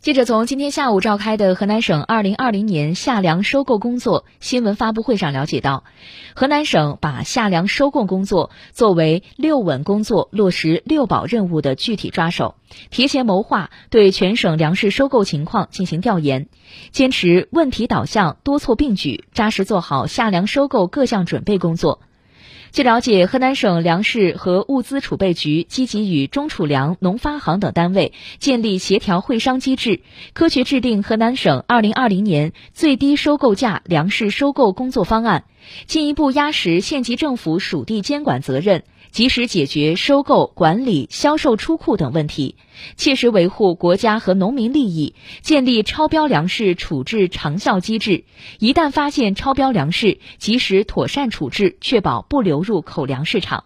记者从今天下午召开的河南省二零二零年夏粮收购工作新闻发布会上了解到，河南省把夏粮收购工作作为“六稳”工作落实“六保”任务的具体抓手，提前谋划，对全省粮食收购情况进行调研，坚持问题导向、多措并举，扎实做好夏粮收购各项准备工作。据了解，河南省粮食和物资储备局积极与中储粮、农发行等单位建立协调会商机制，科学制定河南省二零二零年最低收购价粮食收购工作方案，进一步压实县级政府属地监管责任。及时解决收购、管理、销售出库等问题，切实维护国家和农民利益，建立超标粮食处置长效机制。一旦发现超标粮食，及时妥善处置，确保不不流入口粮市场。